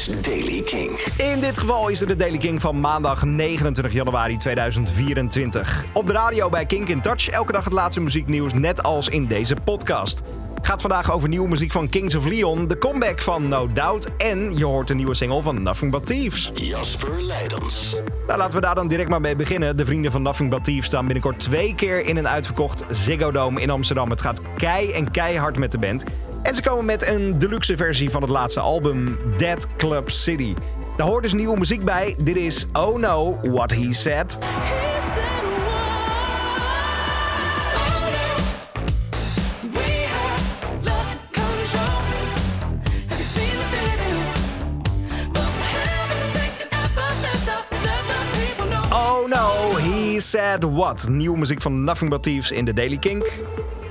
is Daily King. In dit geval is het de Daily King van maandag 29 januari 2024. Op de radio bij Kink in Touch, elke dag het laatste muzieknieuws, net als in deze podcast. Gaat vandaag over nieuwe muziek van Kings of Leon, de comeback van No Doubt en je hoort een nieuwe single van Nothing But Thieves. Jasper Leidens. Nou, laten we daar dan direct maar mee beginnen. De vrienden van Nothing But Thieves staan binnenkort twee keer in een uitverkocht Ziggo Dome in Amsterdam. Het gaat kei en keihard met de band. En ze komen met een deluxe versie van het laatste album, Dead Club City. Daar hoort dus nieuwe muziek bij. Dit is Oh No, What He Said. Oh no, he said what? Nieuwe muziek van Nothing But Thieves in de Daily Kink.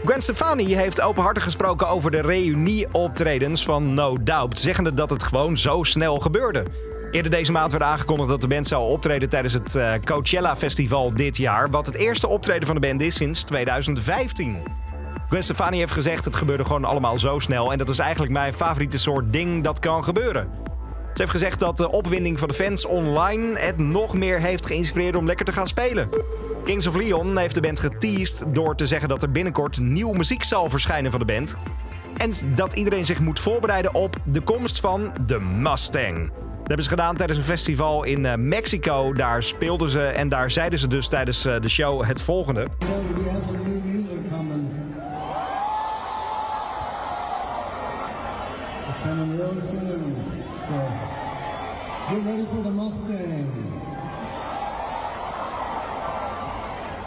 Gwen Stefani heeft openhartig gesproken over de reunie-optredens van No Doubt, zeggende dat het gewoon zo snel gebeurde. Eerder deze maand werd aangekondigd dat de band zou optreden tijdens het eh, Coachella Festival dit jaar, wat het eerste optreden van de band is sinds 2015. Gwen Stefani heeft gezegd het gebeurde gewoon allemaal zo snel en dat is eigenlijk mijn favoriete soort ding dat kan gebeuren. Ze heeft gezegd dat de opwinding van de fans online het nog meer heeft geïnspireerd om lekker te gaan spelen. Kings of Leon heeft de band geteased door te zeggen dat er binnenkort nieuwe muziek zal verschijnen van de band. En dat iedereen zich moet voorbereiden op de komst van de Mustang. Dat hebben ze gedaan tijdens een festival in eh, Mexico. Daar speelden ze en daar zeiden ze dus tijdens eh, de show het volgende. It's coming real soon. So get ready for the Mustang.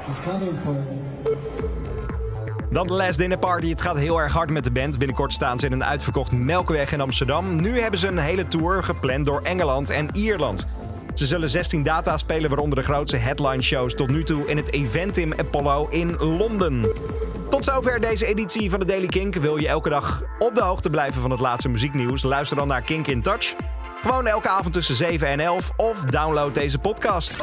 It's coming for. Dan de Last Dinner Party. Het gaat heel erg hard met de band. Binnenkort staan ze in een uitverkocht Melkweg in Amsterdam. Nu hebben ze een hele tour gepland door Engeland en Ierland. Ze zullen 16 data spelen, waaronder de grootste headline shows tot nu toe in het Eventim Apollo in Londen. Tot zover deze editie van de Daily Kink. Wil je elke dag op de hoogte blijven van het laatste muzieknieuws? Luister dan naar Kink in Touch. Gewoon elke avond tussen 7 en 11 of download deze podcast.